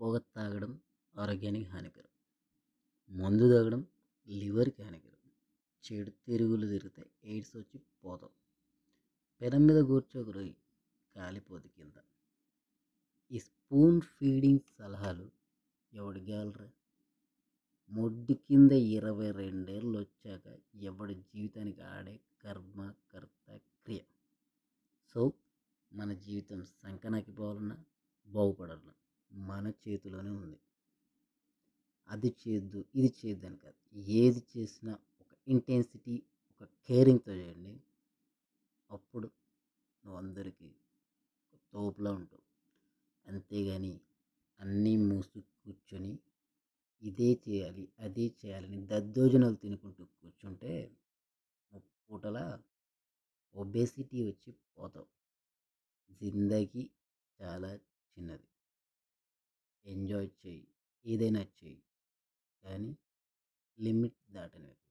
పొగ తాగడం ఆరోగ్యానికి హానికరం. మందు తాగడం లివర్కి హానికరం. చెడు తిరుగులు తిరుగుతాయి. ఎయిడ్స్ వచ్చి పోతాం. పెన మీద కూర్చోక రోయి కాలిపోదు కింద. ఈ స్పూన్ ఫీడింగ్ సలహాలు ఎవడు గేలరా? మొడ్డు కింద ఇరవై రెండేళ్ళు వచ్చాక ఎవడి జీవితానికి ఆడే కర్మ కర్త క్రియ? సో మన జీవితం సంకనాకి పోవాలన్నా బాగుపడాలన్నా. మన చేతిలోనే ఉంది. అది చేయొద్దు ఇది చేయొద్దు అని కాదు. ఏది చేసినా ఒక ఇంటెన్సిటీ ఒక కేరింగ్తో చేయండి. అప్పుడు నువ్వు అందరికీ తోపులా ఉంటావు. అంతేగాని అన్నీ మూసి కూర్చొని ఇదే చేయాలి అదే చేయాలని దద్దోజనాలు తినుకుంటూ కూర్చుంటే పూటల ఒబేసిటీ వచ్చి పోతావు. జిందగీ చాలా చిన్నది. ఎంజాయ్ చేయి. ఏదైనా చేయి. కానీ లిమిట్ దాటనివ్వకు.